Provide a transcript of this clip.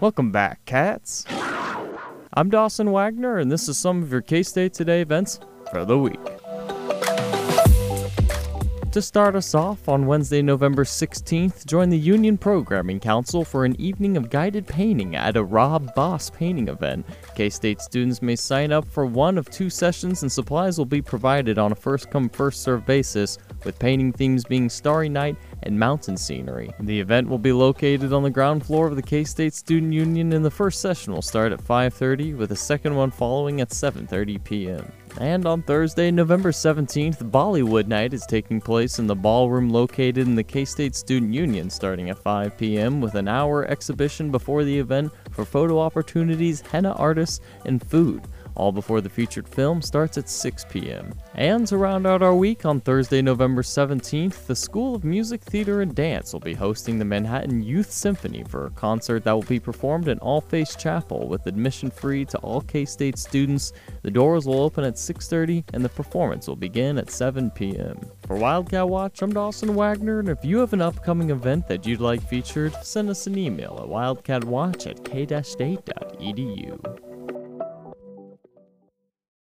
Welcome back, cats. I'm Dawson Wagner, and this is some of your K State Today events for the week. To start us off, on Wednesday, November 16th, join the Union Programming Council for an evening of guided painting at a Rob Boss painting event. K State students may sign up for one of two sessions, and supplies will be provided on a first come, first served basis, with painting themes being Starry Night and mountain scenery. The event will be located on the ground floor of the K-State Student Union and the first session will start at 5:30 with a second one following at 7:30 p.m. And on Thursday, November 17th, Bollywood Night is taking place in the ballroom located in the K State Student Union starting at 5 p.m. with an hour exhibition before the event for photo opportunities, henna artists, and food all before the featured film starts at 6 p.m. And to round out our week, on Thursday, November 17th, the School of Music, Theater, and Dance will be hosting the Manhattan Youth Symphony for a concert that will be performed in All Faith Chapel with admission free to all K-State students. The doors will open at 6:30 and the performance will begin at 7 p.m. For Wildcat Watch, I'm Dawson Wagner, and if you have an upcoming event that you'd like featured, send us an email at wildcatwatch at k-state.edu.